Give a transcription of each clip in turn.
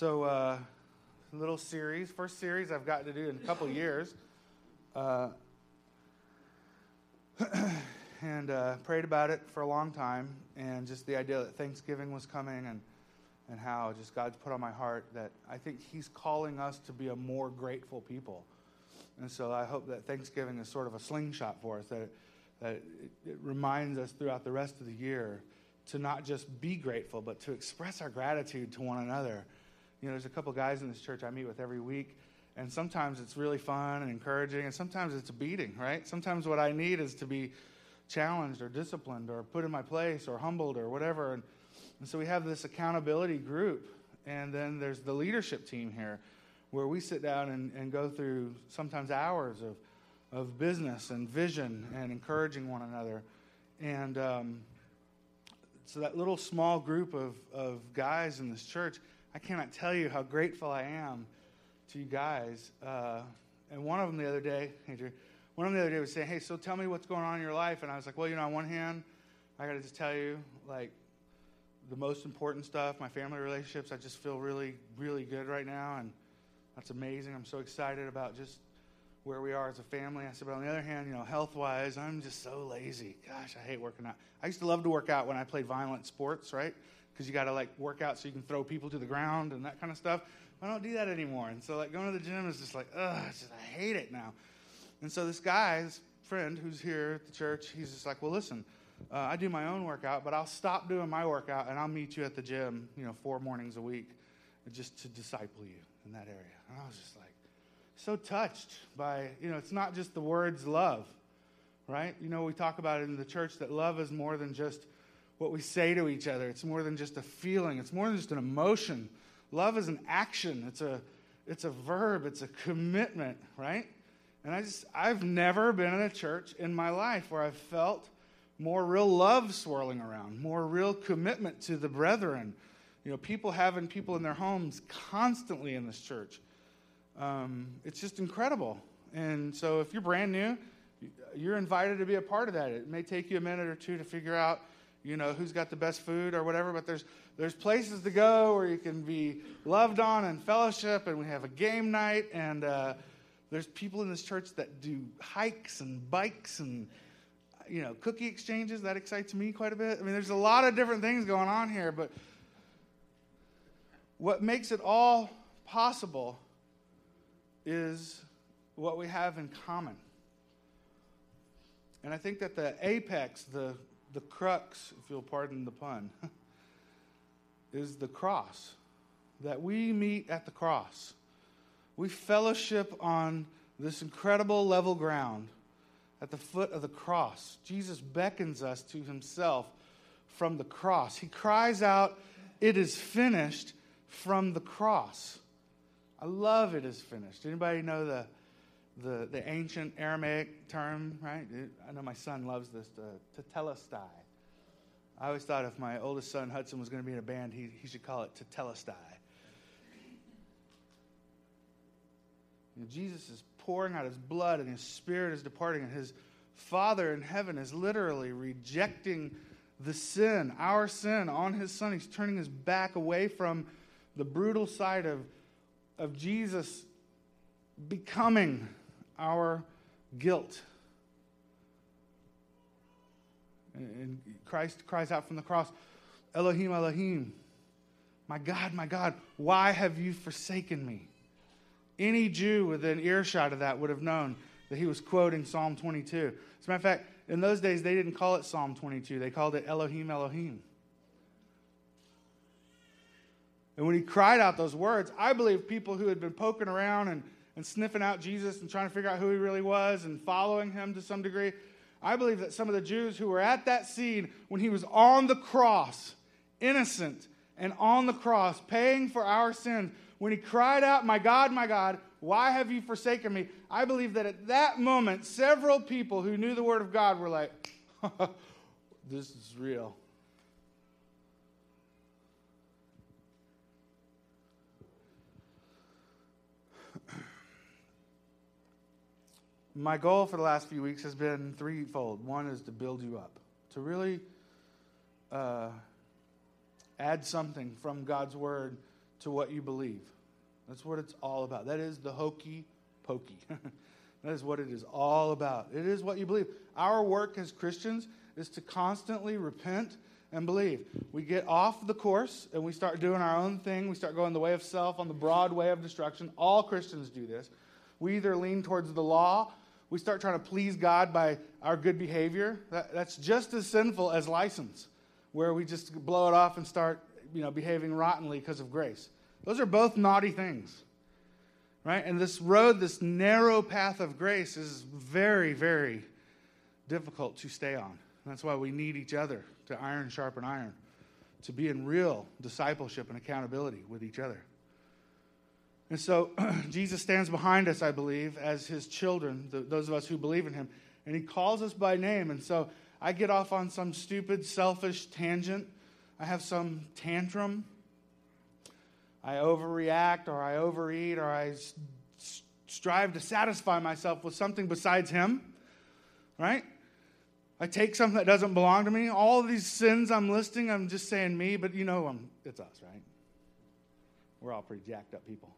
So, uh, little series, first series I've gotten to do in a couple years. Uh, and uh, prayed about it for a long time, and just the idea that Thanksgiving was coming, and and how just God's put on my heart that I think He's calling us to be a more grateful people. And so I hope that Thanksgiving is sort of a slingshot for us, that, that it, it reminds us throughout the rest of the year to not just be grateful, but to express our gratitude to one another. You know, there's a couple guys in this church I meet with every week, and sometimes it's really fun and encouraging, and sometimes it's a beating, right? Sometimes what I need is to be challenged or disciplined or put in my place or humbled or whatever. And, and so we have this accountability group, and then there's the leadership team here, where we sit down and, and go through sometimes hours of, of business and vision and encouraging one another. And um, so that little small group of, of guys in this church, I cannot tell you how grateful I am to you guys. Uh, and one of them the other day, Andrew, one of them the other day was saying, "Hey, so tell me what's going on in your life." And I was like, "Well, you know, on one hand, I got to just tell you, like, the most important stuff, my family relationships. I just feel really, really good right now, and that's amazing. I'm so excited about just where we are as a family. I said, but on the other hand, you know, health wise, I'm just so lazy. Gosh, I hate working out. I used to love to work out when I played violent sports, right? Because you got to like work out so you can throw people to the ground and that kind of stuff. I don't do that anymore. And so, like, going to the gym is just like, ugh, just, I hate it now. And so, this guy's friend who's here at the church, he's just like, well, listen, uh, I do my own workout, but I'll stop doing my workout and I'll meet you at the gym, you know, four mornings a week just to disciple you in that area. And I was just like, so touched by, you know, it's not just the words love, right? You know, we talk about it in the church that love is more than just what we say to each other. It's more than just a feeling. It's more than just an emotion. Love is an action. It's a it's a verb. It's a commitment, right? And I just I've never been in a church in my life where I've felt more real love swirling around, more real commitment to the brethren. You know, people having people in their homes constantly in this church. Um, it's just incredible. And so, if you're brand new, you're invited to be a part of that. It may take you a minute or two to figure out, you know, who's got the best food or whatever. But there's there's places to go where you can be loved on and fellowship, and we have a game night, and uh, there's people in this church that do hikes and bikes and you know, cookie exchanges. That excites me quite a bit. I mean, there's a lot of different things going on here, but what makes it all possible is what we have in common. And I think that the apex, the, the crux, if you'll pardon the pun, is the cross. That we meet at the cross. We fellowship on this incredible level ground at the foot of the cross. Jesus beckons us to himself from the cross. He cries out, It is finished from the cross. I love it is finished. Anybody know the, the, the ancient Aramaic term, right? I know my son loves this, the tetelestai. I always thought if my oldest son Hudson was going to be in a band, he, he should call it tetelestai. Know, Jesus is pouring out his blood and his spirit is departing, and his Father in heaven is literally rejecting the sin, our sin, on his son. He's turning his back away from the brutal side of, of Jesus becoming our guilt. And Christ cries out from the cross, Elohim, Elohim, my God, my God, why have you forsaken me? Any Jew within earshot of that would have known that he was quoting Psalm 22. As a matter of fact, in those days, they didn't call it Psalm 22, they called it Elohim, Elohim. And when he cried out those words, I believe people who had been poking around and, and sniffing out Jesus and trying to figure out who he really was and following him to some degree, I believe that some of the Jews who were at that scene when he was on the cross, innocent and on the cross, paying for our sins, when he cried out, My God, my God, why have you forsaken me? I believe that at that moment, several people who knew the Word of God were like, This is real. My goal for the last few weeks has been threefold. One is to build you up, to really uh, add something from God's Word to what you believe. That's what it's all about. That is the hokey pokey. that is what it is all about. It is what you believe. Our work as Christians is to constantly repent and believe. We get off the course and we start doing our own thing. We start going the way of self on the broad way of destruction. All Christians do this. We either lean towards the law, we start trying to please God by our good behavior. That, that's just as sinful as license, where we just blow it off and start you know, behaving rottenly because of grace. Those are both naughty things. Right? And this road, this narrow path of grace, is very, very difficult to stay on. That's why we need each other to iron sharpen iron, to be in real discipleship and accountability with each other. And so Jesus stands behind us, I believe, as his children, the, those of us who believe in him, and he calls us by name. And so I get off on some stupid, selfish tangent. I have some tantrum. I overreact or I overeat or I strive to satisfy myself with something besides him, right? I take something that doesn't belong to me. All these sins I'm listing, I'm just saying me, but you know, I'm, it's us, right? We're all pretty jacked up people.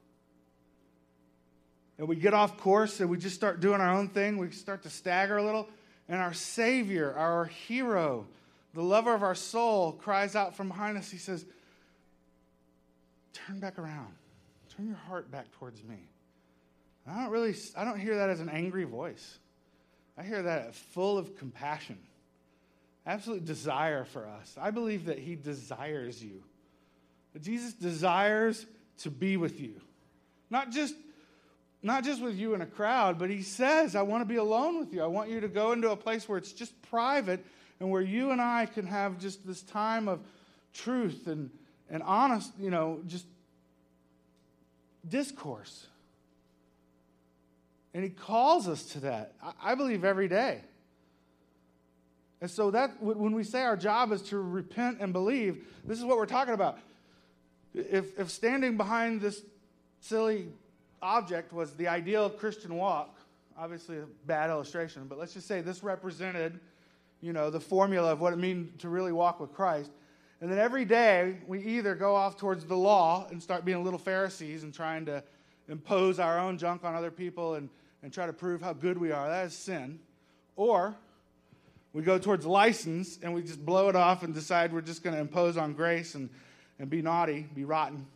And we get off course and we just start doing our own thing. We start to stagger a little. And our Savior, our hero, the lover of our soul, cries out from behind us. He says, Turn back around. Turn your heart back towards me. I don't really, I don't hear that as an angry voice. I hear that full of compassion, absolute desire for us. I believe that He desires you. That Jesus desires to be with you. Not just, not just with you in a crowd, but He says, I want to be alone with you. I want you to go into a place where it's just private and where you and I can have just this time of truth and, and honest, you know, just discourse. And he calls us to that, I believe, every day. And so that when we say our job is to repent and believe, this is what we're talking about. If, if standing behind this silly object was the ideal Christian walk, obviously a bad illustration, but let's just say this represented, you know, the formula of what it means to really walk with Christ. And then every day we either go off towards the law and start being little Pharisees and trying to impose our own junk on other people and and try to prove how good we are. That is sin. Or we go towards license and we just blow it off and decide we're just going to impose on grace and, and be naughty, be rotten,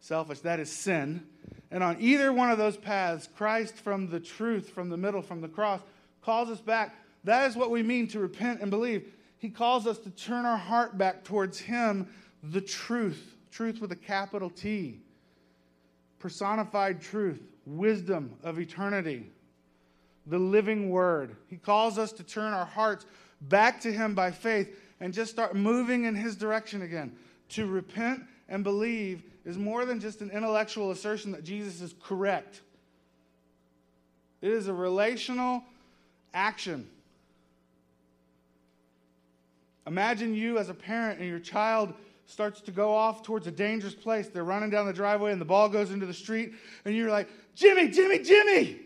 selfish. That is sin. And on either one of those paths, Christ from the truth, from the middle, from the cross, calls us back. That is what we mean to repent and believe. He calls us to turn our heart back towards Him, the truth, truth with a capital T, personified truth wisdom of eternity, the living word. He calls us to turn our hearts back to Him by faith and just start moving in His direction again. To repent and believe is more than just an intellectual assertion that Jesus is correct, it is a relational action. Imagine you as a parent and your child starts to go off towards a dangerous place. They're running down the driveway and the ball goes into the street, and you're like, Jimmy, Jimmy, Jimmy.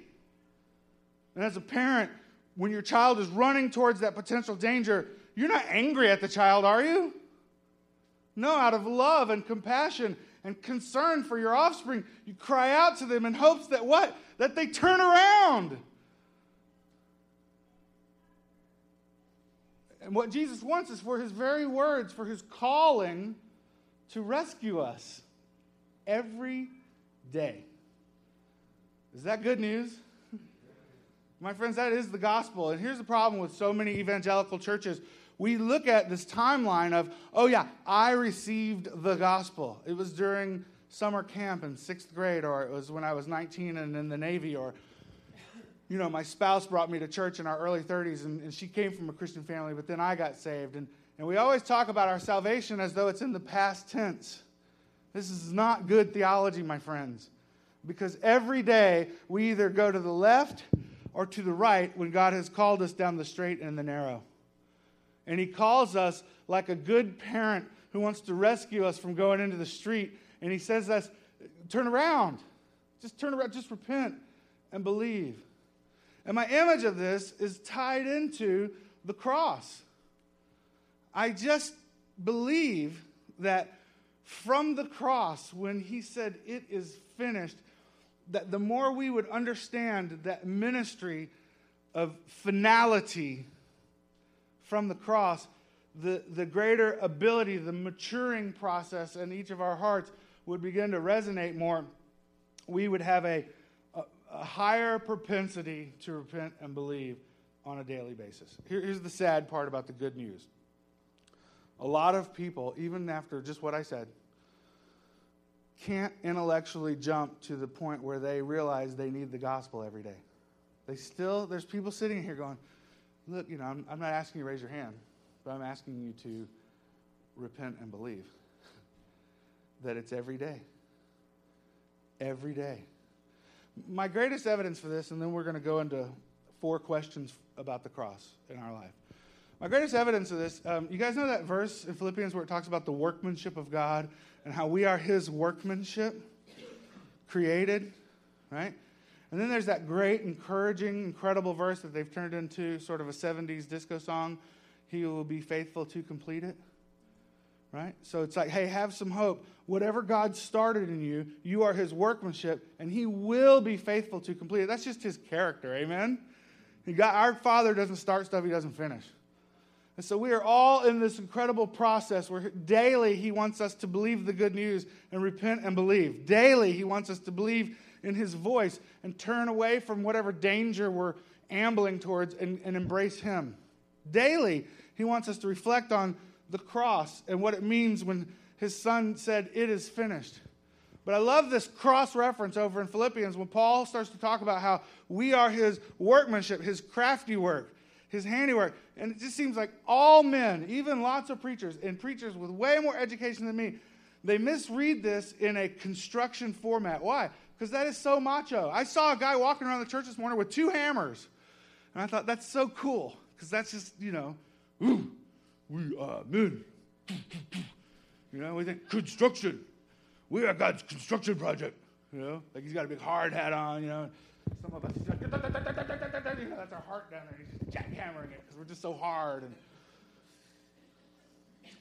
And as a parent, when your child is running towards that potential danger, you're not angry at the child, are you? No, out of love and compassion and concern for your offspring, you cry out to them in hopes that what? That they turn around. And what Jesus wants is for his very words, for his calling to rescue us every day. Is that good news? My friends, that is the gospel. And here's the problem with so many evangelical churches. We look at this timeline of, oh, yeah, I received the gospel. It was during summer camp in sixth grade, or it was when I was 19 and in the Navy, or you know, my spouse brought me to church in our early 30s, and, and, she came from a Christian family, but then I got saved. And, and we always talk about our salvation as though it's in the past tense. This is not good theology, my friends, because every day we either go to the left or to the right when God has called us down the straight and the narrow. And He calls us like a good parent who wants to rescue us from going into the street. And He says to us, turn around. Just turn around. Just repent and believe. And my image of this is tied into the cross. I just believe that from the cross when he said, It is finished, that the more we would understand that ministry of finality from the cross, the, the greater ability, the maturing process in each of our hearts would begin to resonate more. We would have a, a, a higher propensity to repent and believe on a daily basis. Here, here's the sad part about the good news. A lot of people, even after just what I said, can't intellectually jump to the point where they realize they need the gospel every day. They still, there's people sitting here going, look, you know, I'm, I'm not asking you to raise your hand, but I'm asking you to repent and believe that it's every day. Every day. My greatest evidence for this, and then we're going to go into four questions about the cross in our life. My greatest evidence of this, um, you guys know that verse in Philippians where it talks about the workmanship of God and how we are His workmanship, created, right? And then there's that great, encouraging, incredible verse that they've turned into sort of a 70s disco song He will be faithful to complete it, right? So it's like, hey, have some hope. Whatever God started in you, you are His workmanship, and He will be faithful to complete it. That's just His character, amen? Got, our Father doesn't start stuff He doesn't finish. And so we are all in this incredible process where daily He wants us to believe the good news and repent and believe. Daily He wants us to believe in His voice and turn away from whatever danger we're ambling towards and, and embrace Him. Daily He wants us to reflect on the cross and what it means when His Son said, It is finished. But I love this cross reference over in Philippians when Paul starts to talk about how we are his workmanship, his crafty work his handiwork. And it just seems like all men, even lots of preachers, and preachers with way more education than me, they misread this in a construction format. Why? Because that is so macho. I saw a guy walking around the church this morning with two hammers. And I thought, that's so cool. Because that's just, you know, ooh, we are men. You know, we think construction. We are God's construction project. You know, like he's got a big hard hat on, you know. Some of us, you know, that's our heart down there. He's just jackhammering it because we're just so hard. And...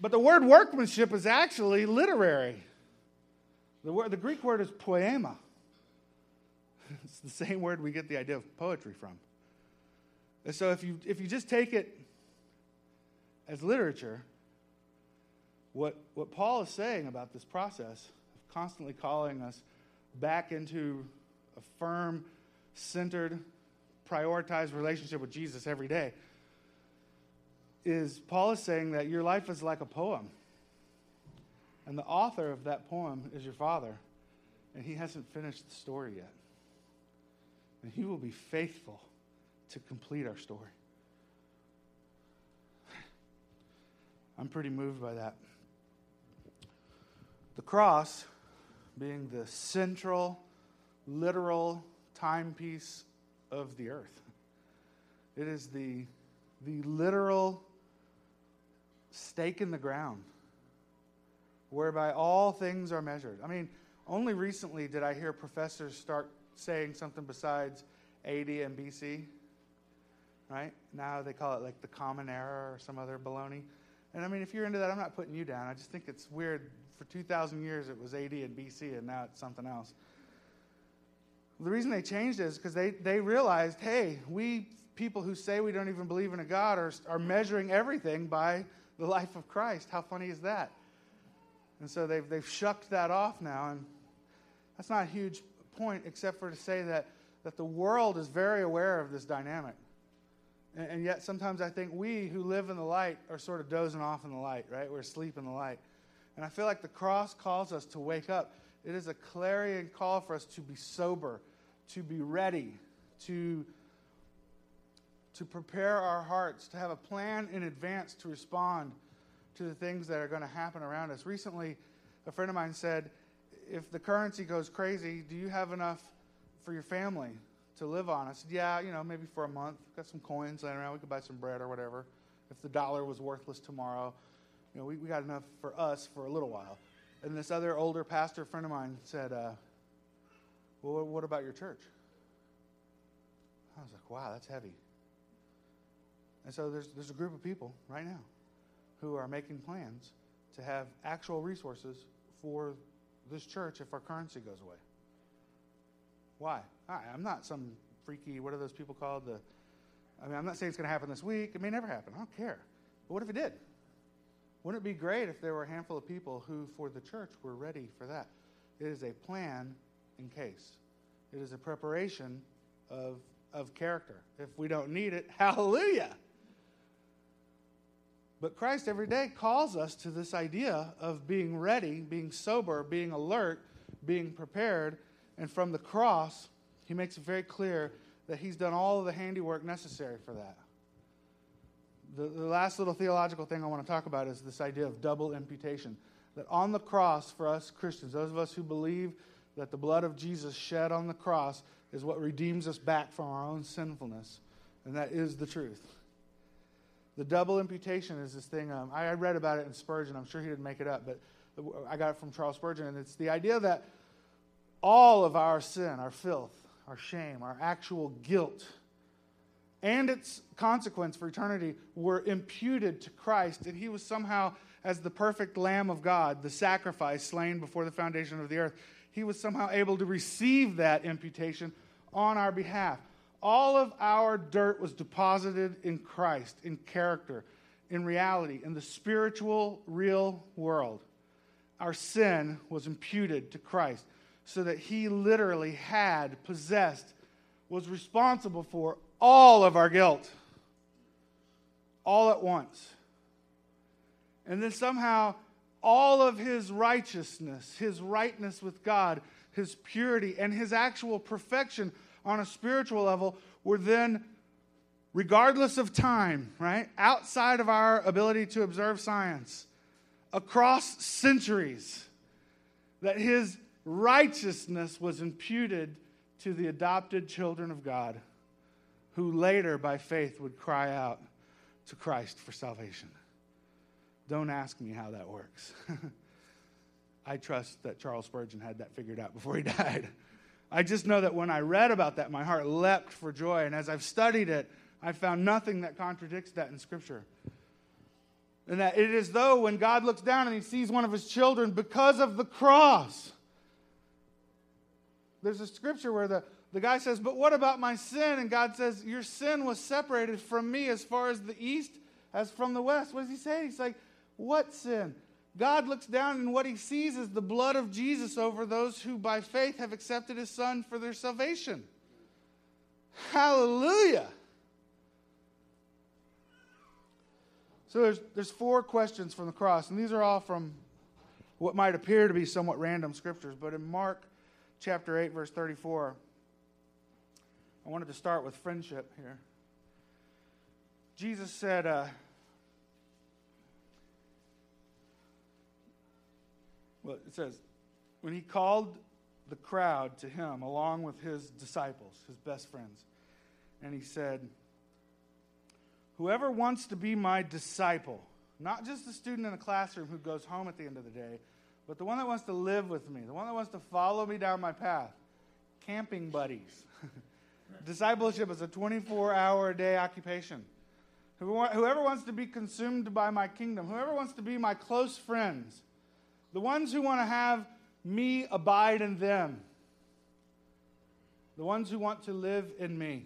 But the word workmanship is actually literary. The, word, the Greek word is poema. It's the same word we get the idea of poetry from. And so if you, if you just take it as literature, what, what Paul is saying about this process of constantly calling us back into a firm centered, prioritized relationship with Jesus every day is Paul is saying that your life is like a poem. And the author of that poem is your father. And he hasn't finished the story yet. And he will be faithful to complete our story. I'm pretty moved by that. The cross being the central, literal timepiece of the earth. It is the, the literal stake in the ground whereby all things are measured. I mean, only recently did I hear professors start saying something besides AD and BC, right? Now they call it like the common era or some other baloney. And I mean, if you're into that, I'm not putting you down. I just think it's weird. For 2,000 years, it was AD and BC, and now it's something else. The reason they changed it is because they, they realized hey, we people who say we don't even believe in a God are, are measuring everything by the life of Christ. How funny is that? And so they've, they've shucked that off now. And that's not a huge point, except for to say that, that the world is very aware of this dynamic. And, and yet sometimes I think we who live in the light are sort of dozing off in the light, right? We're asleep in the light. And I feel like the cross calls us to wake up. It is a clarion call for us to be sober, to be ready, to, to prepare our hearts, to have a plan in advance to respond to the things that are going to happen around us. Recently, a friend of mine said, If the currency goes crazy, do you have enough for your family to live on? I said, Yeah, you know, maybe for a month. Got some coins laying around. We could buy some bread or whatever. If the dollar was worthless tomorrow, you know, we, we got enough for us for a little while. And this other older pastor friend of mine said, uh, well, what about your church? I was like, wow, that's heavy. And so there's, there's a group of people right now who are making plans to have actual resources for this church if our currency goes away? Why? I'm not some freaky, what are those people called? The, I mean, I'm not saying it's going to happen this week. It may never happen. I don't care. But what if it did? Wouldn't it be great if there were a handful of people who, for the church, were ready for that? It is a plan in case. It is a preparation of, of character. If we don't need it, hallelujah. But Christ every day calls us to this idea of being ready, being sober, being alert, being prepared. And from the cross, he makes it very clear that he's done all of the handiwork necessary for that. The, the last little theological thing I want to talk about is this idea of double imputation. That on the cross, for us Christians, those of us who believe that the blood of Jesus shed on the cross is what redeems us back from our own sinfulness, and that is the truth. The double imputation is this thing. Um, I read about it in Spurgeon. I'm sure he didn't make it up, but I got it from Charles Spurgeon. And it's the idea that all of our sin, our filth, our shame, our actual guilt, and its consequence for eternity were imputed to Christ. And he was somehow, as the perfect Lamb of God, the sacrifice slain before the foundation of the earth, he was somehow able to receive that imputation on our behalf. All of our dirt was deposited in Christ, in character, in reality, in the spiritual, real world. Our sin was imputed to Christ so that he literally had, possessed, was responsible for all of our guilt, all at once. And then somehow, all of his righteousness, his rightness with God, his purity, and his actual perfection on a spiritual level were then, regardless of time, right, outside of our ability to observe science, across centuries, that his righteousness was imputed to the adopted children of God, who later, by faith, would cry out to Christ for salvation. Don't ask me how that works. I trust that Charles Spurgeon had that figured out before he died. I just know that when I read about that, my heart leapt for joy. And as I've studied it, I found nothing that contradicts that in Scripture. And that it is though when God looks down and he sees one of his children because of the cross. There's a scripture where the, the guy says, But what about my sin? And God says, Your sin was separated from me as far as the east as from the west. What does he say? He's like, What sin? God looks down and what he sees is the blood of Jesus over those who by faith have accepted his son for their salvation. Hallelujah. So there's, there's four questions from the cross, and these are all from what might appear to be somewhat random scriptures. But in Mark chapter 8, verse 34, I wanted to start with friendship here. Jesus said, uh, Well, it says, when he called the crowd to him along with his disciples, his best friends, and he said, Whoever wants to be my disciple, not just the student in the classroom who goes home at the end of the day, but the one that wants to live with me, the one that wants to follow me down my path, camping buddies. Discipleship is a 24 hour a day occupation. Whoever wants to be consumed by my kingdom, whoever wants to be my close friends, the ones who want to have me abide in them. The ones who want to live in me.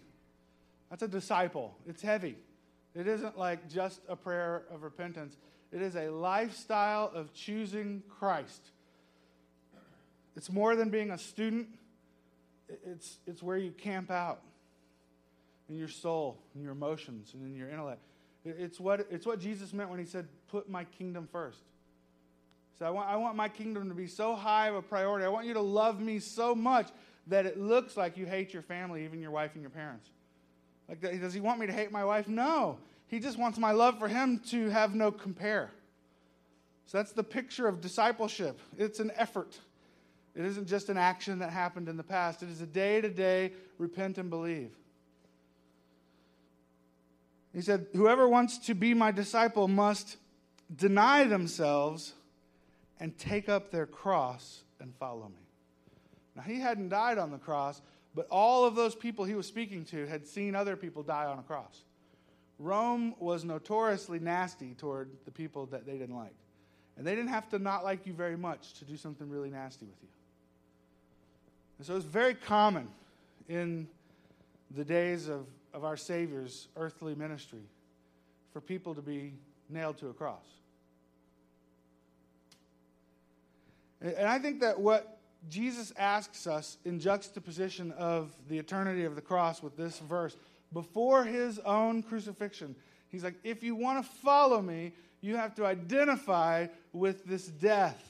That's a disciple. It's heavy. It isn't like just a prayer of repentance, it is a lifestyle of choosing Christ. It's more than being a student, it's, it's where you camp out in your soul, in your emotions, and in your intellect. It's what, it's what Jesus meant when he said, Put my kingdom first. I want, I want my kingdom to be so high of a priority. I want you to love me so much that it looks like you hate your family, even your wife and your parents. Like, does he want me to hate my wife? No. He just wants my love for him to have no compare. So that's the picture of discipleship. It's an effort. It isn't just an action that happened in the past. It is a day to day repent and believe. He said, Whoever wants to be my disciple must deny themselves and take up their cross and follow me. Now, he hadn't died on the cross, but all of those people he was speaking to had seen other people die on a cross. Rome was notoriously nasty toward the people that they didn't like. And they didn't have to not like you very much to do something really nasty with you. And so it's very common in the days of, of our Savior's earthly ministry for people to be nailed to a cross. And I think that what Jesus asks us in juxtaposition of the eternity of the cross with this verse, before his own crucifixion, he's like, if you want to follow me, you have to identify with this death.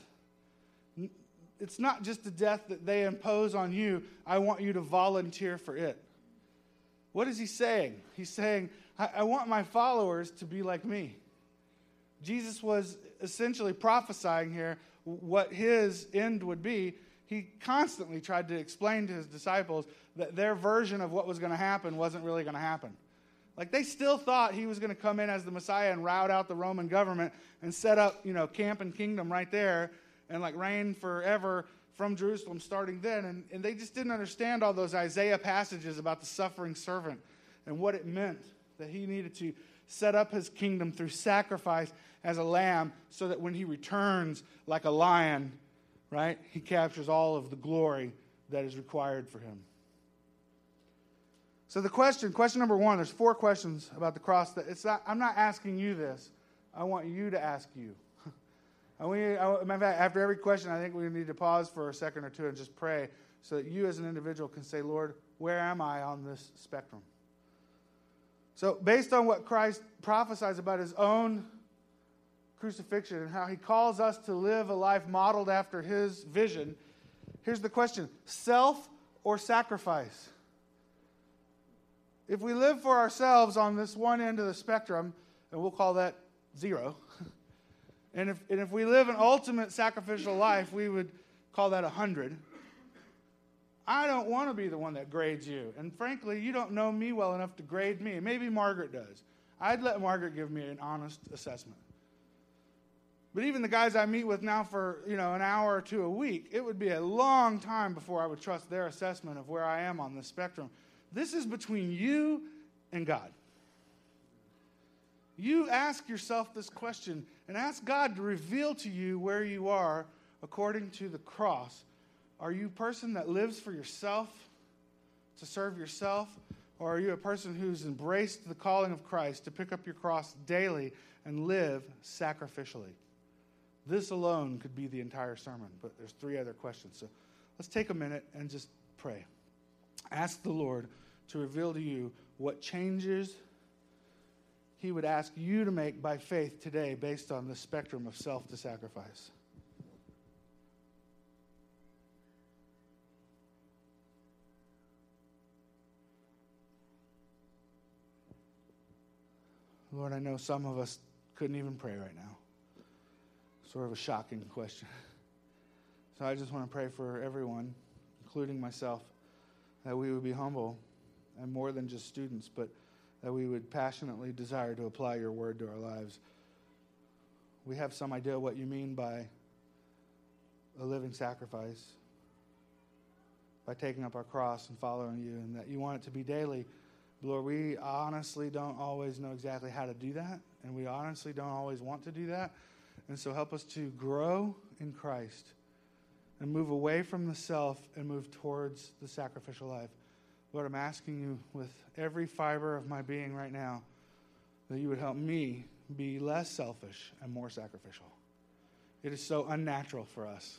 It's not just a death that they impose on you, I want you to volunteer for it. What is he saying? He's saying, I, I want my followers to be like me. Jesus was essentially prophesying here what his end would be, he constantly tried to explain to his disciples that their version of what was going to happen wasn't really going to happen. Like they still thought he was going to come in as the Messiah and rout out the Roman government and set up, you know, camp and kingdom right there and like reign forever from Jerusalem starting then. And, and they just didn't understand all those Isaiah passages about the suffering servant and what it meant that he needed to set up his kingdom through sacrifice as a lamb so that when he returns like a lion, right, he captures all of the glory that is required for him. So the question, question number one, there's four questions about the cross. That it's not, I'm not asking you this. I want you to ask you. I want you, I, fact, after every question, I think we need to pause for a second or two and just pray so that you as an individual can say, Lord, where am I on this spectrum? So, based on what Christ prophesies about his own crucifixion and how he calls us to live a life modeled after his vision, here's the question self or sacrifice? If we live for ourselves on this one end of the spectrum, and we'll call that zero, and if, and if we live an ultimate sacrificial life, we would call that 100. I don't want to be the one that grades you. And frankly, you don't know me well enough to grade me. Maybe Margaret does. I'd let Margaret give me an honest assessment. But even the guys I meet with now for, you know, an hour or two a week, it would be a long time before I would trust their assessment of where I am on the spectrum. This is between you and God. You ask yourself this question and ask God to reveal to you where you are according to the cross. Are you a person that lives for yourself, to serve yourself? Or are you a person who's embraced the calling of Christ to pick up your cross daily and live sacrificially? This alone could be the entire sermon, but there's three other questions. So let's take a minute and just pray. Ask the Lord to reveal to you what changes He would ask you to make by faith today based on the spectrum of self to sacrifice. Lord, I know some of us couldn't even pray right now sort of a shocking question. So I just want to pray for everyone, including myself, that we would be humble and more than just students, but that we would passionately desire to apply your word to our lives. We have some idea what you mean by a living sacrifice, by taking up our cross and following you, and that you want it to be daily. Lord, we honestly don't always know exactly how to do that, and we honestly don't always want to do that. And so help us to grow in Christ and move away from the self and move towards the sacrificial life. Lord, I'm asking you with every fiber of my being right now that you would help me be less selfish and more sacrificial. It is so unnatural for us.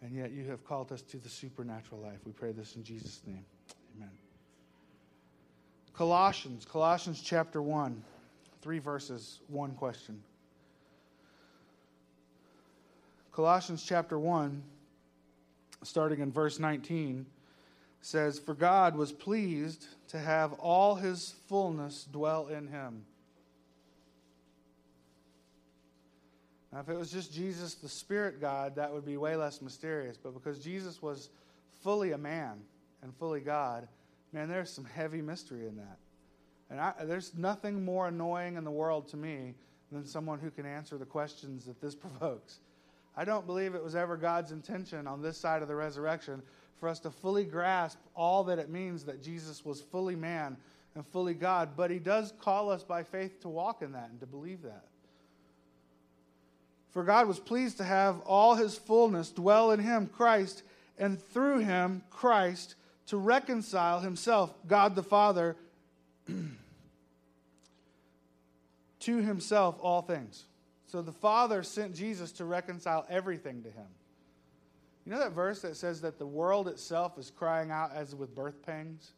And yet you have called us to the supernatural life. We pray this in Jesus' name. Amen. Colossians, Colossians chapter 1, three verses, one question. Colossians chapter 1, starting in verse 19, says, For God was pleased to have all his fullness dwell in him. Now, if it was just Jesus, the Spirit God, that would be way less mysterious. But because Jesus was fully a man and fully God, man, there's some heavy mystery in that. And I, there's nothing more annoying in the world to me than someone who can answer the questions that this provokes. I don't believe it was ever God's intention on this side of the resurrection for us to fully grasp all that it means that Jesus was fully man and fully God, but he does call us by faith to walk in that and to believe that. For God was pleased to have all his fullness dwell in him, Christ, and through him, Christ, to reconcile himself, God the Father, to himself all things. So the Father sent Jesus to reconcile everything to him. You know that verse that says that the world itself is crying out as with birth pangs?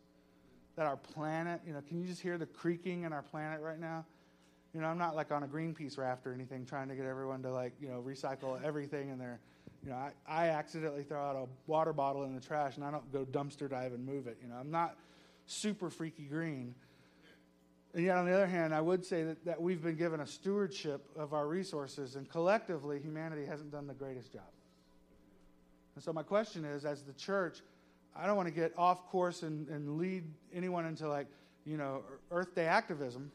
That our planet, you know, can you just hear the creaking in our planet right now? You know, I'm not like on a Greenpeace raft or anything trying to get everyone to like, you know, recycle everything in there. You know, I, I accidentally throw out a water bottle in the trash and I don't go dumpster dive and move it. You know, I'm not super freaky green. And yet, on the other hand, I would say that, that we've been given a stewardship of our resources, and collectively, humanity hasn't done the greatest job. And so, my question is as the church, I don't want to get off course and, and lead anyone into like, you know, Earth Day activism.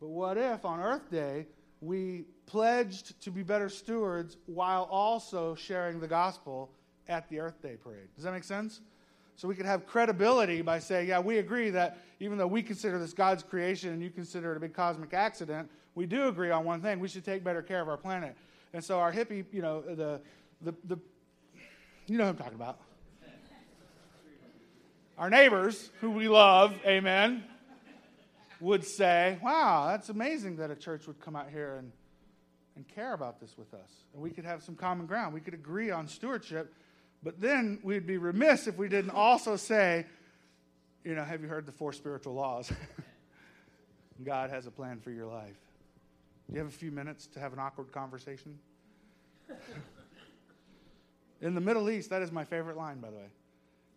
But what if on Earth Day we pledged to be better stewards while also sharing the gospel at the Earth Day parade? Does that make sense? So we could have credibility by saying, yeah, we agree that even though we consider this God's creation and you consider it a big cosmic accident, we do agree on one thing. We should take better care of our planet. And so our hippie, you know, the, the, the you know who I'm talking about. Our neighbors, who we love, amen would say, wow, that's amazing that a church would come out here and, and care about this with us. And we could have some common ground. We could agree on stewardship. But then we'd be remiss if we didn't also say, you know, have you heard the four spiritual laws? God has a plan for your life. Do you have a few minutes to have an awkward conversation? In the Middle East, that is my favorite line, by the way.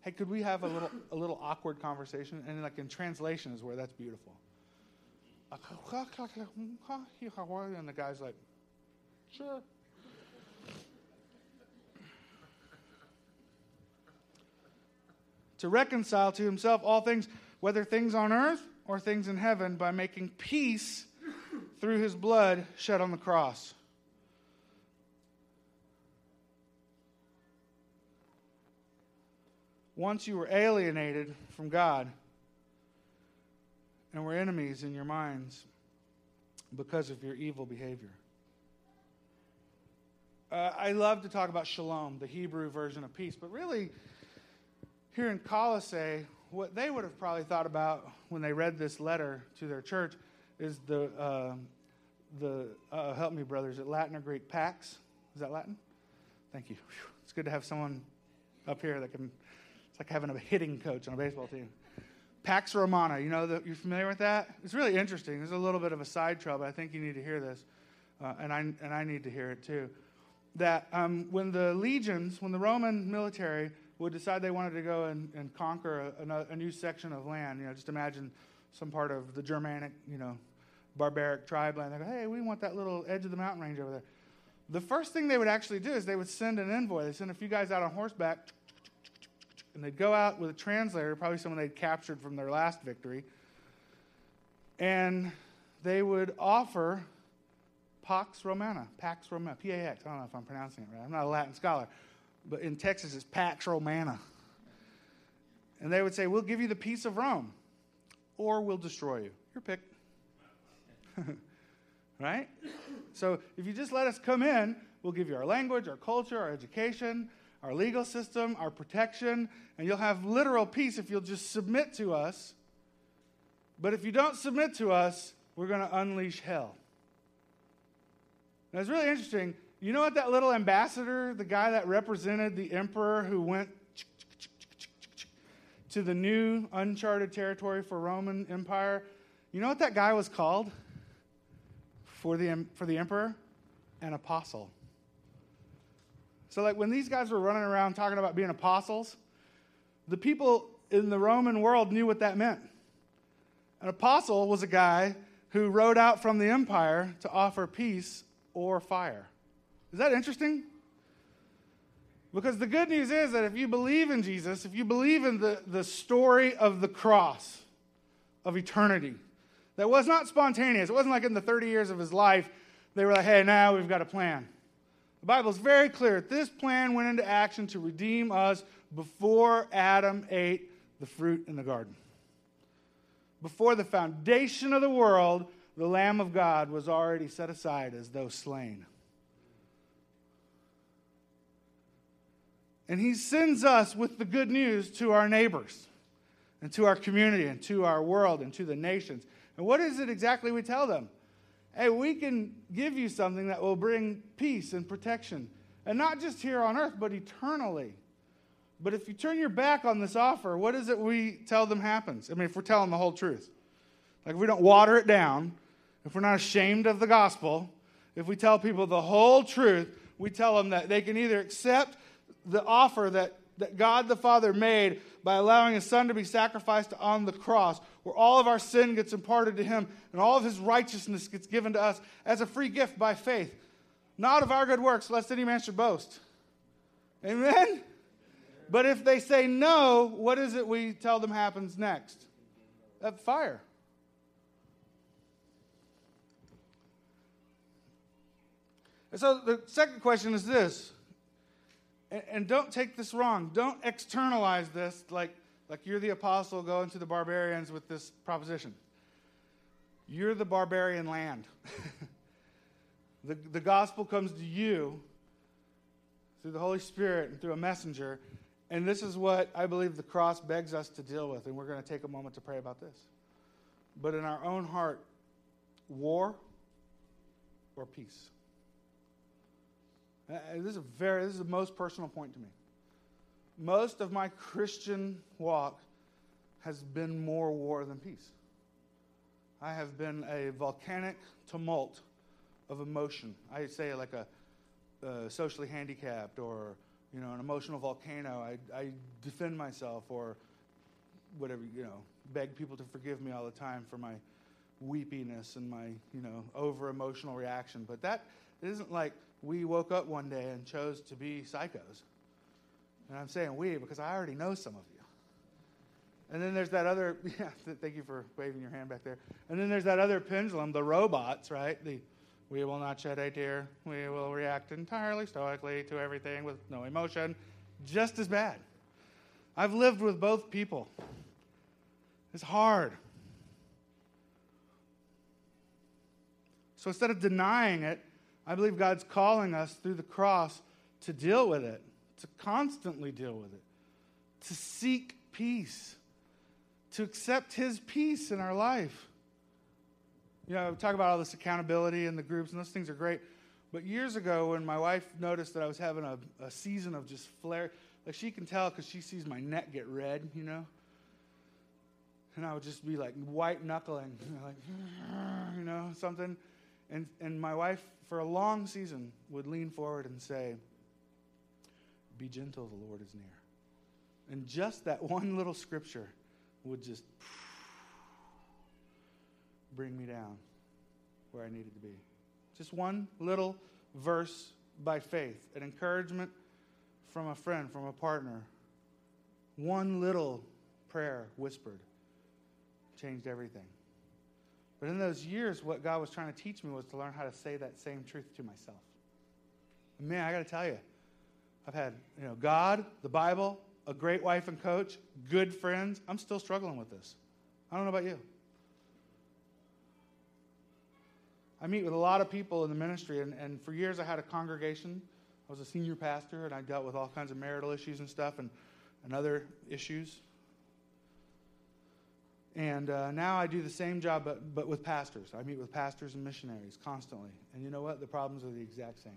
Hey, could we have a little, a little awkward conversation? And like in translation is where that's beautiful. And the guy's like, sure. To reconcile to himself all things, whether things on earth or things in heaven, by making peace through his blood shed on the cross. Once you were alienated from God and were enemies in your minds because of your evil behavior. Uh, I love to talk about shalom, the Hebrew version of peace, but really, here in Colossae, what they would have probably thought about when they read this letter to their church is the, uh, the uh, help me, brothers, at Latin or Greek, Pax. Is that Latin? Thank you. It's good to have someone up here that can, it's like having a hitting coach on a baseball team. Pax Romana, you know, the, you're familiar with that? It's really interesting. There's a little bit of a side trail, but I think you need to hear this, uh, and, I, and I need to hear it too. That um, when the legions, when the Roman military would decide they wanted to go and, and conquer a, a, new section of land, you know, just imagine some part of the Germanic, you know, barbaric tribe land. They go, hey, we want that little edge of the mountain range over there. The first thing they would actually do is they would send an envoy. They send a few guys out on horseback and they'd go out with a translator, probably someone they'd captured from their last victory, and they would offer Pax Romana, Pax Romana, P A X. I don't know if I'm pronouncing it right. I'm not a Latin scholar, but in Texas it's Pax Romana. And they would say, We'll give you the peace of Rome, or we'll destroy you. Your pick. right? So if you just let us come in, we'll give you our language, our culture, our education, our legal system, our protection, and you'll have literal peace if you'll just submit to us. But if you don't submit to us, we're going to unleash hell. Now, it's really interesting. You know what that little ambassador, the guy that represented the emperor who went to the new uncharted territory for Roman Empire, you know what that guy was called for the, for the emperor? An apostle. So, like when these guys were running around talking about being apostles, the people in the Roman world knew what that meant. An apostle was a guy who rode out from the empire to offer peace or fire. Is that interesting? Because the good news is that if you believe in Jesus, if you believe in the, the story of the cross, of eternity, that was not spontaneous. It wasn't like in the 30 years of his life, they were like, hey, now we've got a plan. The Bible is very clear. This plan went into action to redeem us before Adam ate the fruit in the garden. Before the foundation of the world, the Lamb of God was already set aside as though slain. And he sends us with the good news to our neighbors and to our community and to our world and to the nations. And what is it exactly we tell them? Hey, we can give you something that will bring peace and protection. And not just here on earth, but eternally. But if you turn your back on this offer, what is it we tell them happens? I mean, if we're telling the whole truth. Like, if we don't water it down, if we're not ashamed of the gospel, if we tell people the whole truth, we tell them that they can either accept the offer that, that God the Father made by allowing his son to be sacrificed on the cross, where all of our sin gets imparted to him and all of his righteousness gets given to us as a free gift by faith, not of our good works, lest any man should boast. Amen? But if they say no, what is it we tell them happens next? That fire. And so the second question is this, and, and, don't take this wrong. Don't externalize this like, like you're the apostle going to the barbarians with this proposition. You're the barbarian land. the, the gospel comes to you through the Holy Spirit and through a messenger. And this is what I believe the cross begs us to deal with. And we're going to take a moment to pray about this. But in our own heart, war or peace? Uh, this is very this is the most personal point to me. Most of my Christian walk has been more war than peace. I have been a volcanic tumult of emotion. I say like a, a socially handicapped or you know an emotional volcano. I, I defend myself or whatever you know beg people to forgive me all the time for my weepiness and my you know over emotional reaction. But that isn't like we woke up one day and chose to be psychos. And I'm saying we because I already know some of you. And then there's that other, yeah, thank you for waving your hand back there. And then there's that other pendulum, the robots, right? The we will not shed a tear. We will react entirely stoically to everything with no emotion. Just as bad. I've lived with both people. It's hard. So instead of denying it, I believe God's calling us through the cross to deal with it, to constantly deal with it, to seek peace, to accept His peace in our life. You know, talk about all this accountability and the groups, and those things are great. But years ago, when my wife noticed that I was having a, a season of just flare, like she can tell because she sees my neck get red, you know? And I would just be like white knuckling, like, you know, something. And, and my wife, for a long season, would lean forward and say, Be gentle, the Lord is near. And just that one little scripture would just bring me down where I needed to be. Just one little verse by faith, an encouragement from a friend, from a partner. One little prayer whispered changed everything. But in those years, what God was trying to teach me was to learn how to say that same truth to myself. Man, I got to tell you, I've had you know God, the Bible, a great wife and coach, good friends. I'm still struggling with this. I don't know about you. I meet with a lot of people in the ministry, and, and for years I had a congregation. I was a senior pastor, and I dealt with all kinds of marital issues and stuff and, and other issues. And uh, now I do the same job, but, but with pastors. I meet with pastors and missionaries constantly. And you know what? The problems are the exact same.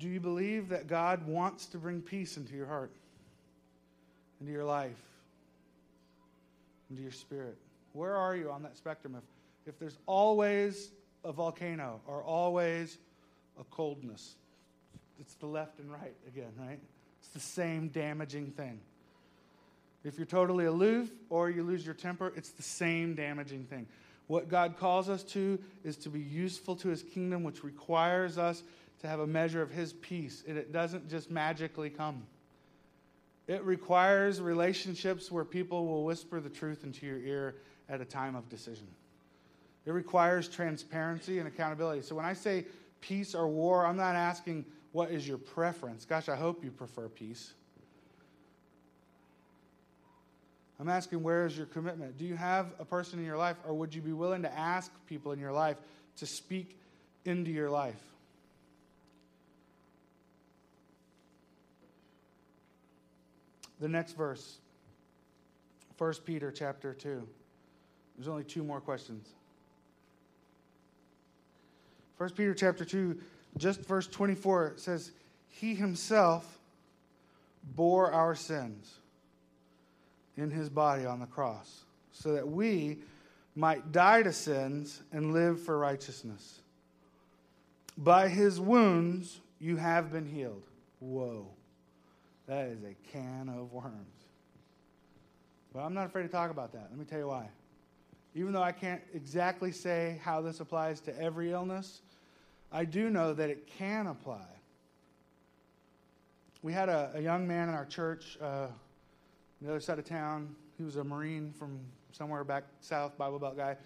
Do you believe that God wants to bring peace into your heart, into your life, into your spirit? Where are you on that spectrum? If, if there's always a volcano or always a coldness, it's the left and right again, right? It's the same damaging thing. If you're totally aloof or you lose your temper, it's the same damaging thing. What God calls us to is to be useful to his kingdom, which requires us to have a measure of his peace. And it doesn't just magically come, it requires relationships where people will whisper the truth into your ear at a time of decision. It requires transparency and accountability. So when I say peace or war, I'm not asking what is your preference? Gosh, I hope you prefer peace. I'm asking, where is your commitment? Do you have a person in your life, or would you be willing to ask people in your life to speak into your life. The next verse, 1 Peter chapter 2. There's only two more questions. 1 Peter chapter 2, just verse 24 says, He himself bore our sins in his body on the cross, so that we might die to sins and live for righteousness. By his wounds you have been healed. Whoa. That is a can of worms. But I'm not afraid to talk about that. Let me tell you why. Even though I can't exactly say how this applies to every illness, I do know that it can apply. We had a, a young man in our church, uh, the other side of town. He was a Marine from somewhere back south, Bible Belt guy.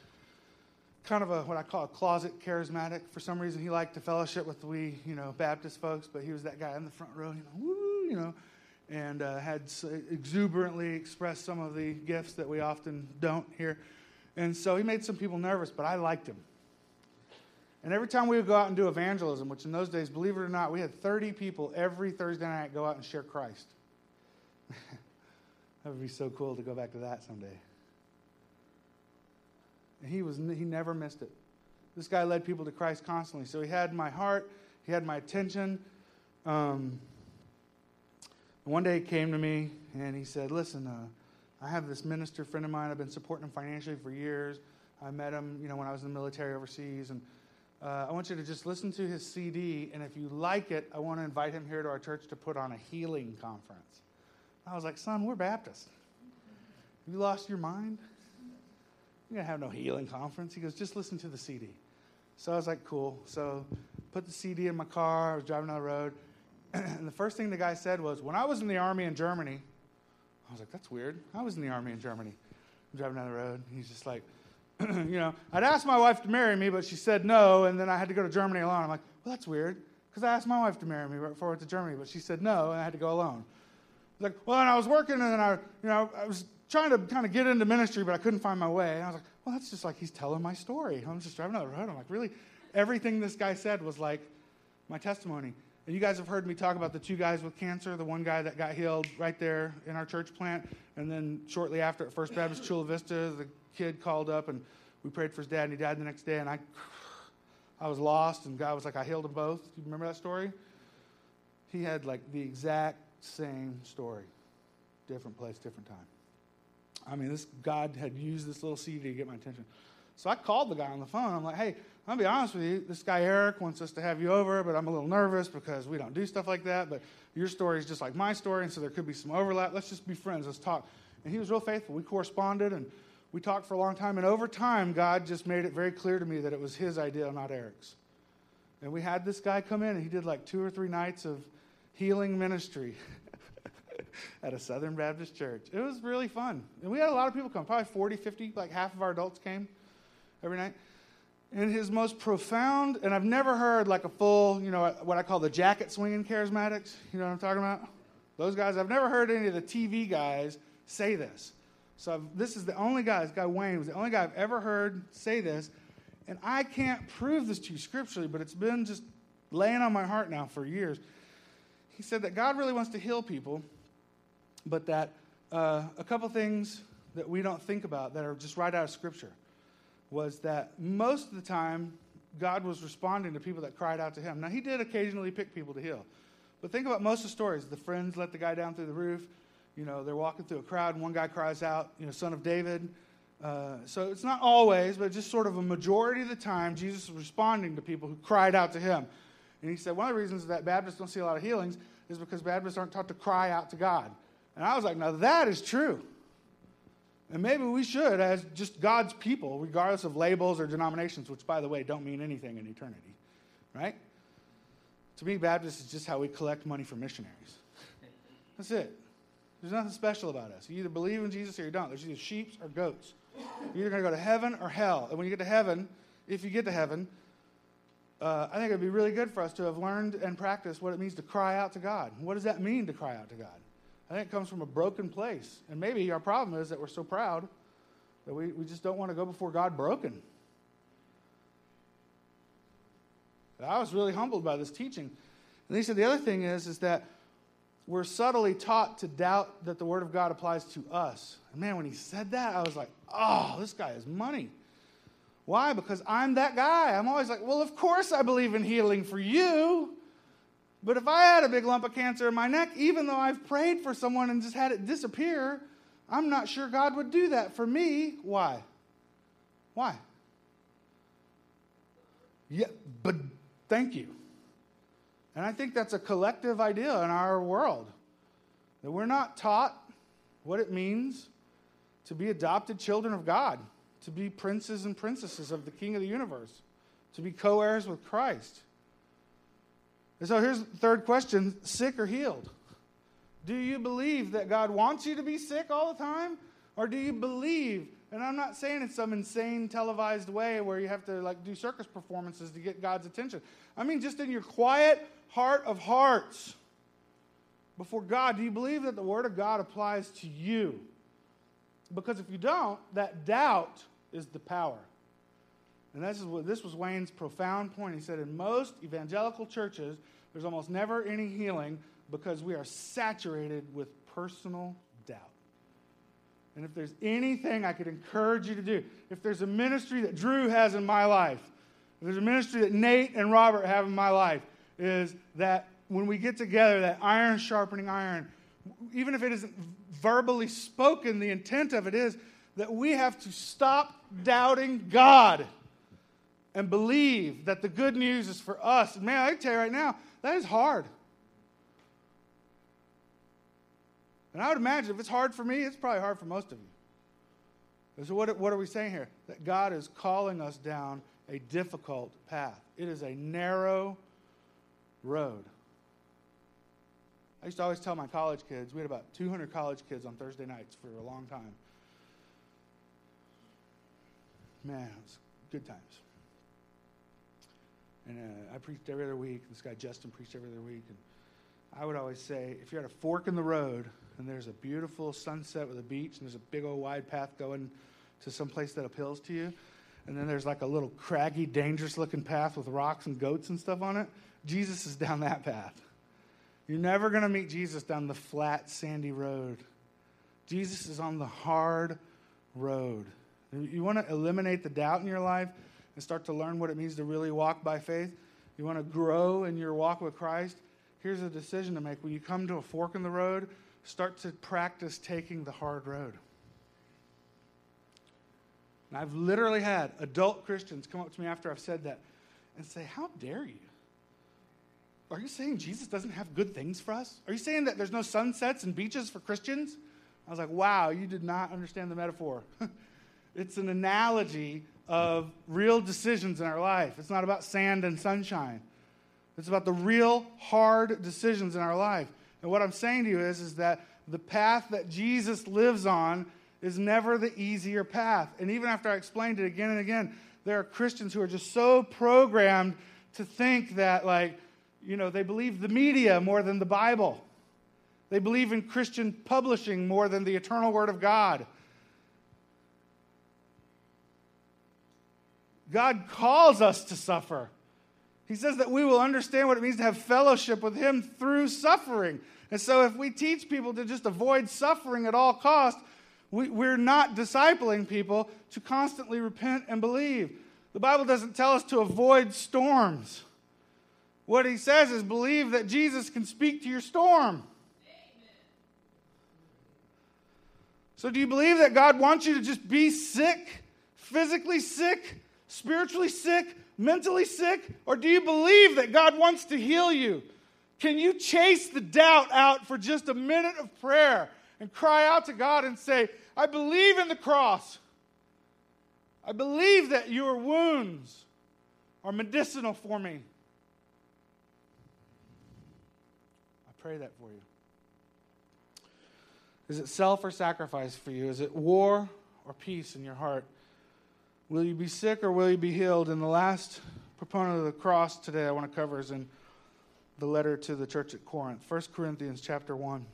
Kind of a what I call a closet charismatic. For some reason, he liked to fellowship with we, you know, Baptist folks, but he was that guy in the front row, you know, woo, you know, and uh, had exuberantly expressed some of the gifts that we often don't hear. And so he made some people nervous, but I liked him. And every time we would go out and do evangelism, which in those days, believe it or not, we had 30 people every Thursday night go out and share Christ. that would be so cool to go back to that someday. And he, was, he never missed it. This guy led people to Christ constantly. So he had my heart, he had my attention. Um, one day he came to me and he said, Listen, uh, I have this minister friend of mine. I've been supporting him financially for years. I met him, you know, when I was in the military overseas, and uh, I want you to just listen to his CD, and if you like it, I want to invite him here to our church to put on a healing conference. I was like, son, we're Baptist. You lost your mind? You're going to have no healing conference. He goes, just listen to the CD. So I was like, cool. So put the CD in my car. I was driving down the road. and the first thing the guy said was, when I was in the army in Germany, I was like, that's weird. I was in the army in Germany. I'm driving down the road. he's just like, you know, I'd asked my wife to marry me, but she said no, and then I had to go to Germany alone. I'm like, well, that's weird, because I asked my wife to marry me before I went to Germany, but she said no, and I had to go alone. Like, well, and I was working, and then I, you know, I was trying to kind of get into ministry, but I couldn't find my way. And I was like, well, that's just like he's telling my story. I'm just driving down the road. I'm like, really? Everything this guy said was like my testimony. And you guys have heard me talk about the two guys with cancer, the one guy that got healed right there in our church plant, and then shortly after at First Baptist Chula Vista, the kid called up and we prayed for his dad, and he died the next day. And I, I was lost, and God was like, I healed them both. Do you remember that story? He had like the exact same story, different place, different time. I mean, this God had used this little CD to get my attention. So I called the guy on the phone. I'm like, hey, I'll be honest with you. This guy Eric wants us to have you over, but I'm a little nervous because we don't do stuff like that. But your story is just like my story, and so there could be some overlap. Let's just be friends. Let's talk. And he was real faithful. We corresponded, and we talked for a long time, and over time, God just made it very clear to me that it was his idea, not Eric's. And we had this guy come in, and he did like two or three nights of healing ministry at a Southern Baptist church. It was really fun. And we had a lot of people come, probably 40, 50, like half of our adults came every night. And his most profound, and I've never heard like a full, you know, what I call the jacket swinging charismatics. You know what I'm talking about? Those guys, I've never heard any of the TV guys say this. So I've, this is the only guy, this guy Wayne was the only guy I've ever heard say this. And I can't prove this to you scripturally, but it's been just laying on my heart now for years. He said that God really wants to heal people, but that uh, a couple things that we don't think about that are just right out of scripture was that most of the time God was responding to people that cried out to him. Now, he did occasionally pick people to heal. But think about most of the stories. The friends let the guy down through the roof. You know, they're walking through a crowd, and one guy cries out, you know, son of David. Uh, so it's not always, but just sort of a majority of the time, Jesus is responding to people who cried out to him. And he said one of the reasons that Baptists don't see a lot of healings is because Baptists aren't taught to cry out to God. And I was like, now that is true. And maybe we should, as just God's people, regardless of labels or denominations, which, by the way, don't mean anything in eternity, right? To me, Baptist is just how we collect money for missionaries. That's it. There's nothing special about us. You either believe in Jesus or you don't. There's either sheep or goats. You're either going to go to heaven or hell. And when you get to heaven, if you get to heaven, uh, I think it would be really good for us to have learned and practiced what it means to cry out to God. What does that mean to cry out to God? I think it comes from a broken place. And maybe our problem is that we're so proud that we, we just don't want to go before God broken. I was really humbled by this teaching. And he said the other thing is, is that we're subtly taught to doubt that the Word of God applies to us. And man, when he said that, I was like, oh, this guy is money. Why? Because I'm that guy. I'm always like, well, of course I believe in healing for you. But if I had a big lump of cancer in my neck, even though I've prayed for someone and just had it disappear, I'm not sure God would do that for me. Why? Why? Yeah, but thank you. And I think that's a collective idea in our world that we're not taught what it means to be adopted children of God, to be princes and princesses of the King of the universe, to be co heirs with Christ. And so here's the third question sick or healed? Do you believe that God wants you to be sick all the time? Or do you believe, and I'm not saying in some insane televised way where you have to like do circus performances to get God's attention. I mean just in your quiet heart of hearts before God, do you believe that the Word of God applies to you? Because if you don't, that doubt is the power. And this, is what, this was Wayne's profound point. He said, in most evangelical churches, there's almost never any healing because we are saturated with personal doubt. And if there's anything I could encourage you to do, if there's a ministry that Drew has in my life, if there's a ministry that Nate and Robert have in my life, is that when we get together, that iron sharpening iron, even if it isn't verbally spoken, the intent of it is that we have to stop doubting God and believe that the good news is for us. man, I tell you right now, that is hard. And I would imagine if it's hard for me, it's probably hard for most of you. So, what, what are we saying here? That God is calling us down a difficult path. It is a narrow road. I used to always tell my college kids, we had about 200 college kids on Thursday nights for a long time. Man, it was good times. And uh, I preached every other week. This guy Justin preached every other week. And I would always say, if you're at a fork in the road and there's a beautiful sunset with a beach and there's a big old wide path going to some place that appeals to you, and then there's like a little craggy, dangerous looking path with rocks and goats and stuff on it, Jesus is down that path. You're never going to meet Jesus down the flat, sandy road. Jesus is on the hard road. You want to eliminate the doubt in your life and start to learn what it means to really walk by faith? You want to grow in your walk with Christ? Here's a decision to make. When you come to a fork in the road, start to practice taking the hard road. And I've literally had adult Christians come up to me after I've said that and say, How dare you? Are you saying Jesus doesn't have good things for us? Are you saying that there's no sunsets and beaches for Christians? I was like, wow, you did not understand the metaphor. it's an analogy of real decisions in our life. It's not about sand and sunshine. It's about the real hard decisions in our life. And what I'm saying to you is, is that the path that Jesus lives on is never the easier path. And even after I explained it again and again, there are Christians who are just so programmed to think that, like, you know, they believe the media more than the Bible. They believe in Christian publishing more than the eternal Word of God. God calls us to suffer. He says that we will understand what it means to have fellowship with Him through suffering. And so, if we teach people to just avoid suffering at all costs, we, we're not discipling people to constantly repent and believe. The Bible doesn't tell us to avoid storms. What he says is believe that Jesus can speak to your storm. So, do you believe that God wants you to just be sick, physically sick, spiritually sick, mentally sick? Or do you believe that God wants to heal you? Can you chase the doubt out for just a minute of prayer and cry out to God and say, I believe in the cross. I believe that your wounds are medicinal for me. I pray that for you. Is it self or sacrifice for you? Is it war or peace in your heart? Will you be sick or will you be healed? And the last proponent of the cross today I want to cover is in the letter to the church at Corinth, 1 Corinthians chapter 1.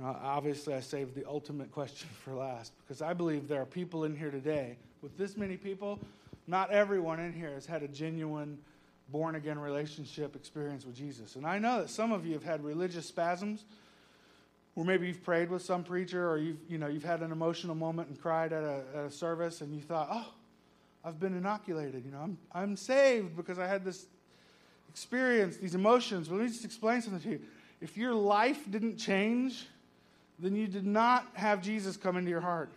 Uh, obviously, I saved the ultimate question for last because I believe there are people in here today, with this many people, not everyone in here has had a genuine born again relationship experience with Jesus. And I know that some of you have had religious spasms or maybe you've prayed with some preacher or you've, you know, you've had an emotional moment and cried at a, at a service and you thought, oh, I've been inoculated. You know, I'm, I'm saved because I had this experience, these emotions. But let me just explain something to you. If your life didn't change, then you did not have Jesus come into your heart.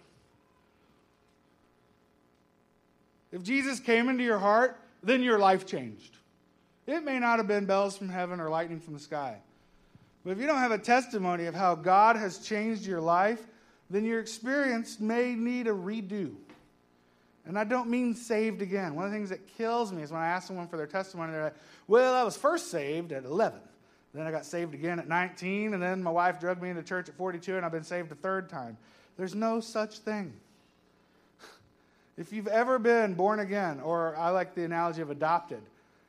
If Jesus came into your heart, then your life changed. It may not have been bells from heaven or lightning from the sky. But if you don't have a testimony of how God has changed your life, then your experience may need a redo. And I don't mean saved again. One of the things that kills me is when I ask someone for their testimony, they're like, well, I was first saved at 11. Then I got saved again at 19, and then my wife drugged me into church at 42, and I've been saved a third time. There's no such thing. If you've ever been born again, or I like the analogy of adopted,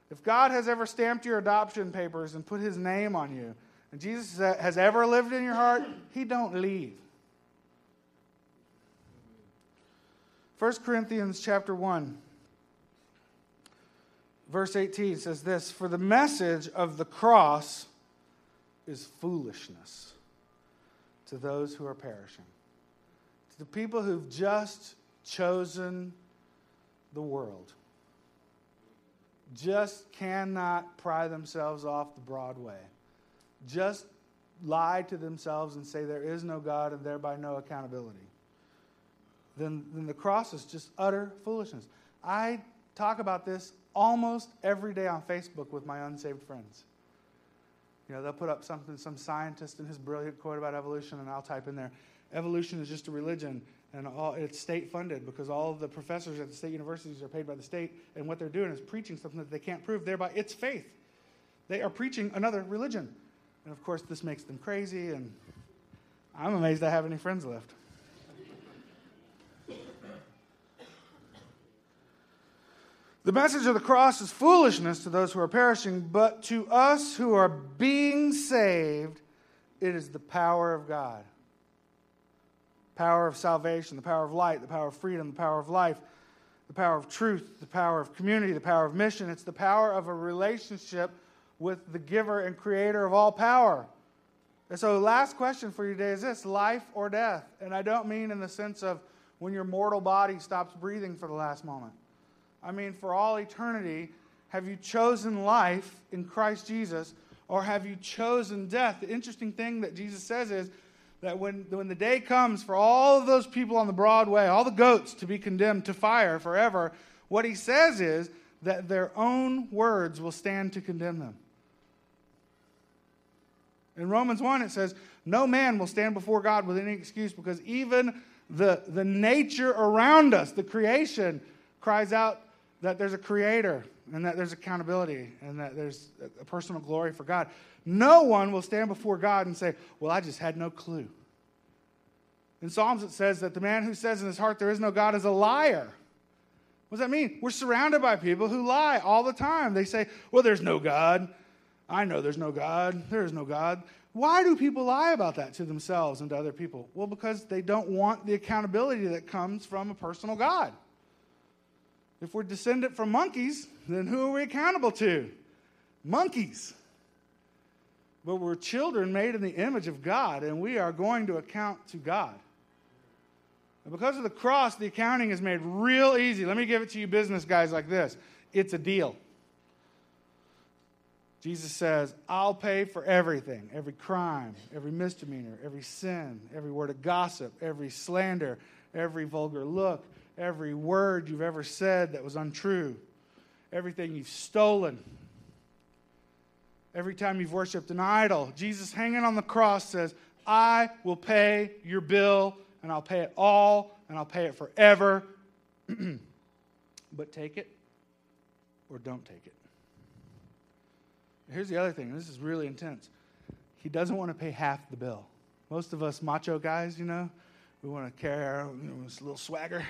if God has ever stamped your adoption papers and put his name on you, and Jesus has ever lived in your heart, he don't leave. 1 Corinthians chapter 1 verse 18 says this, "For the message of the cross is foolishness to those who are perishing." To the people who've just chosen the world. Just cannot pry themselves off the broad way. Just lie to themselves and say there is no God and thereby no accountability then, then the cross is just utter foolishness. I talk about this almost every day on Facebook with my unsaved friends. You know, they'll put up something, some scientist and his brilliant quote about evolution, and I'll type in there, evolution is just a religion, and all, it's state funded because all of the professors at the state universities are paid by the state, and what they're doing is preaching something that they can't prove, thereby it's faith. They are preaching another religion. And of course, this makes them crazy, and I'm amazed I have any friends left. The message of the cross is foolishness to those who are perishing, but to us who are being saved, it is the power of God. Power of salvation, the power of light, the power of freedom, the power of life, the power of truth, the power of community, the power of mission. It's the power of a relationship with the giver and creator of all power. And so, the last question for you today is this life or death? And I don't mean in the sense of when your mortal body stops breathing for the last moment. I mean, for all eternity, have you chosen life in Christ Jesus or have you chosen death? The interesting thing that Jesus says is that when, when the day comes for all of those people on the broad way, all the goats to be condemned to fire forever, what he says is that their own words will stand to condemn them. In Romans 1, it says, No man will stand before God with any excuse because even the, the nature around us, the creation, cries out that there's a creator and that there's accountability and that there's a personal glory for God. No one will stand before God and say, Well, I just had no clue. In Psalms, it says that the man who says in his heart there is no God is a liar. What does that mean? We're surrounded by people who lie all the time. They say, Well, there's no God. I know there's no God. There is no God. Why do people lie about that to themselves and to other people? Well, because they don't want the accountability that comes from a personal God. If we're descended from monkeys, then who are we accountable to? Monkeys. But we're children made in the image of God, and we are going to account to God. And because of the cross, the accounting is made real easy. Let me give it to you, business guys, like this it's a deal. Jesus says, I'll pay for everything every crime, every misdemeanor, every sin, every word of gossip, every slander, every vulgar look, every word you've ever said that was untrue, everything you've stolen, every time you've worshiped an idol. Jesus hanging on the cross says, I will pay your bill, and I'll pay it all, and I'll pay it forever. but take it or don't take it. Here's the other thing this is really intense. He doesn't want to pay half the bill. Most of us macho guys, you know, we want to carry our you know, little swagger.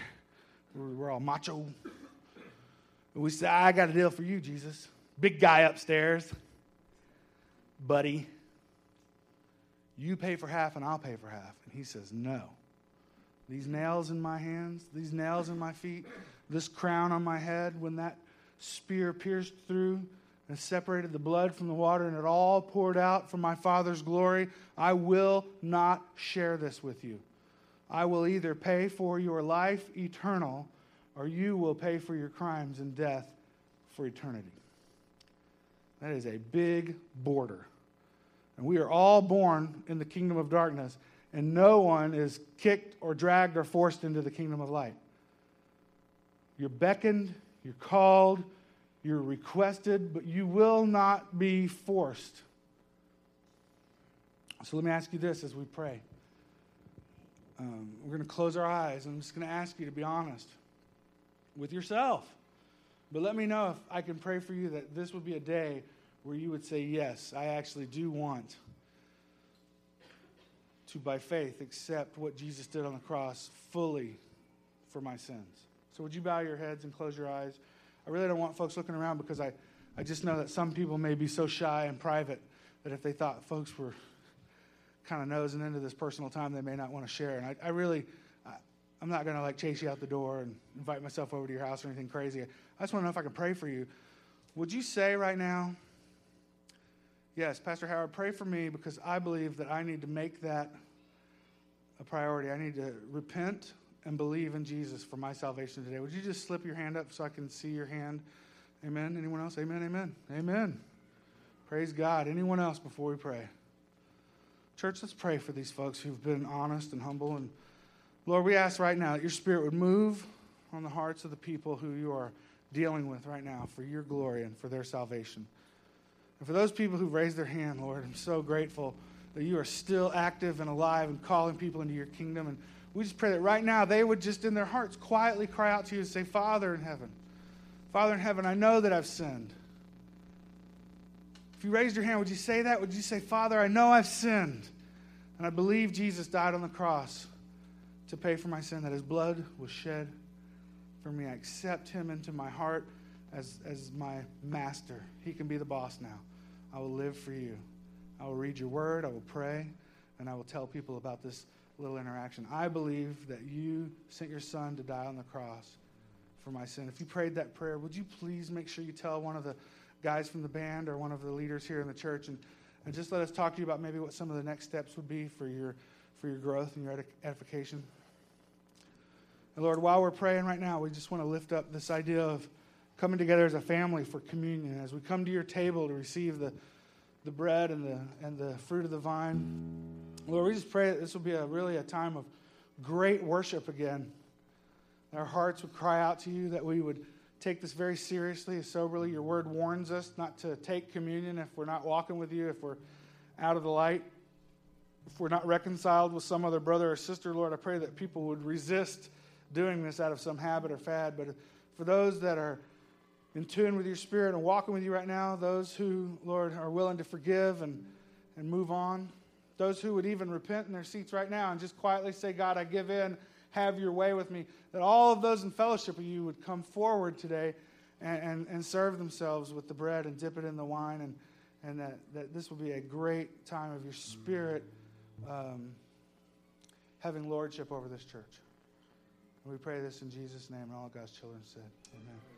We're all macho. And we say, I got a deal for you, Jesus. Big guy upstairs. Buddy, you pay for half and I'll pay for half. And he says, No. These nails in my hands, these nails in my feet, this crown on my head, when that spear pierced through and separated the blood from the water and it all poured out for my Father's glory, I will not share this with you. I will either pay for your life eternal or you will pay for your crimes and death for eternity. That is a big border. And we are all born in the kingdom of darkness, and no one is kicked or dragged or forced into the kingdom of light. You're beckoned, you're called, you're requested, but you will not be forced. So let me ask you this as we pray. Um, we're going to close our eyes. I'm just going to ask you to be honest with yourself. But let me know if I can pray for you that this would be a day where you would say, Yes, I actually do want to, by faith, accept what Jesus did on the cross fully for my sins. So, would you bow your heads and close your eyes? I really don't want folks looking around because I, I just know that some people may be so shy and private that if they thought folks were kind of nosing into this personal time, they may not want to share. And I, I really, I, I'm not going to like chase you out the door and invite myself over to your house or anything crazy. I just want to know if I can pray for you. Would you say right now, yes, Pastor Howard, pray for me because I believe that I need to make that a priority. I need to repent and believe in Jesus for my salvation today. Would you just slip your hand up so I can see your hand? Amen. Anyone else? Amen. Amen. Amen. Praise God. Anyone else before we pray? Church, let's pray for these folks who've been honest and humble. And Lord, we ask right now that your spirit would move on the hearts of the people who you are dealing with right now for your glory and for their salvation. And for those people who've raised their hand, Lord, I'm so grateful that you are still active and alive and calling people into your kingdom. And we just pray that right now they would just in their hearts quietly cry out to you and say, Father in heaven, Father in heaven, I know that I've sinned. If you raised your hand, would you say that? Would you say, Father, I know I've sinned, and I believe Jesus died on the cross to pay for my sin, that his blood was shed for me. I accept him into my heart as, as my master. He can be the boss now. I will live for you. I will read your word, I will pray, and I will tell people about this little interaction. I believe that you sent your son to die on the cross for my sin. If you prayed that prayer, would you please make sure you tell one of the guys from the band or one of the leaders here in the church and, and just let us talk to you about maybe what some of the next steps would be for your, for your growth and your edification. And Lord, while we're praying right now, we just want to lift up this idea of coming together as a family for communion. As we come to your table to receive the, the bread and the, and the fruit of the vine, Lord, we just pray that this will be a, really a time of great worship again. Our hearts would cry out to you, that we would take this very seriously, soberly. Your word warns us not to take communion if we're not walking with you, if we're out of the light, if we're not reconciled with some other brother or sister. Lord, I pray that people would resist doing this out of some habit or fad. But for those that are in tune with your spirit and walking with you right now, those who, Lord, are willing to forgive and, and move on, those who would even repent in their seats right now and just quietly say, God, I give in have your way with me. That all of those in fellowship with you would come forward today and, and, and serve themselves with the bread and dip it in the wine, and, and that, that this will be a great time of your spirit um, having lordship over this church. And we pray this in Jesus' name, and all God's children said, Amen.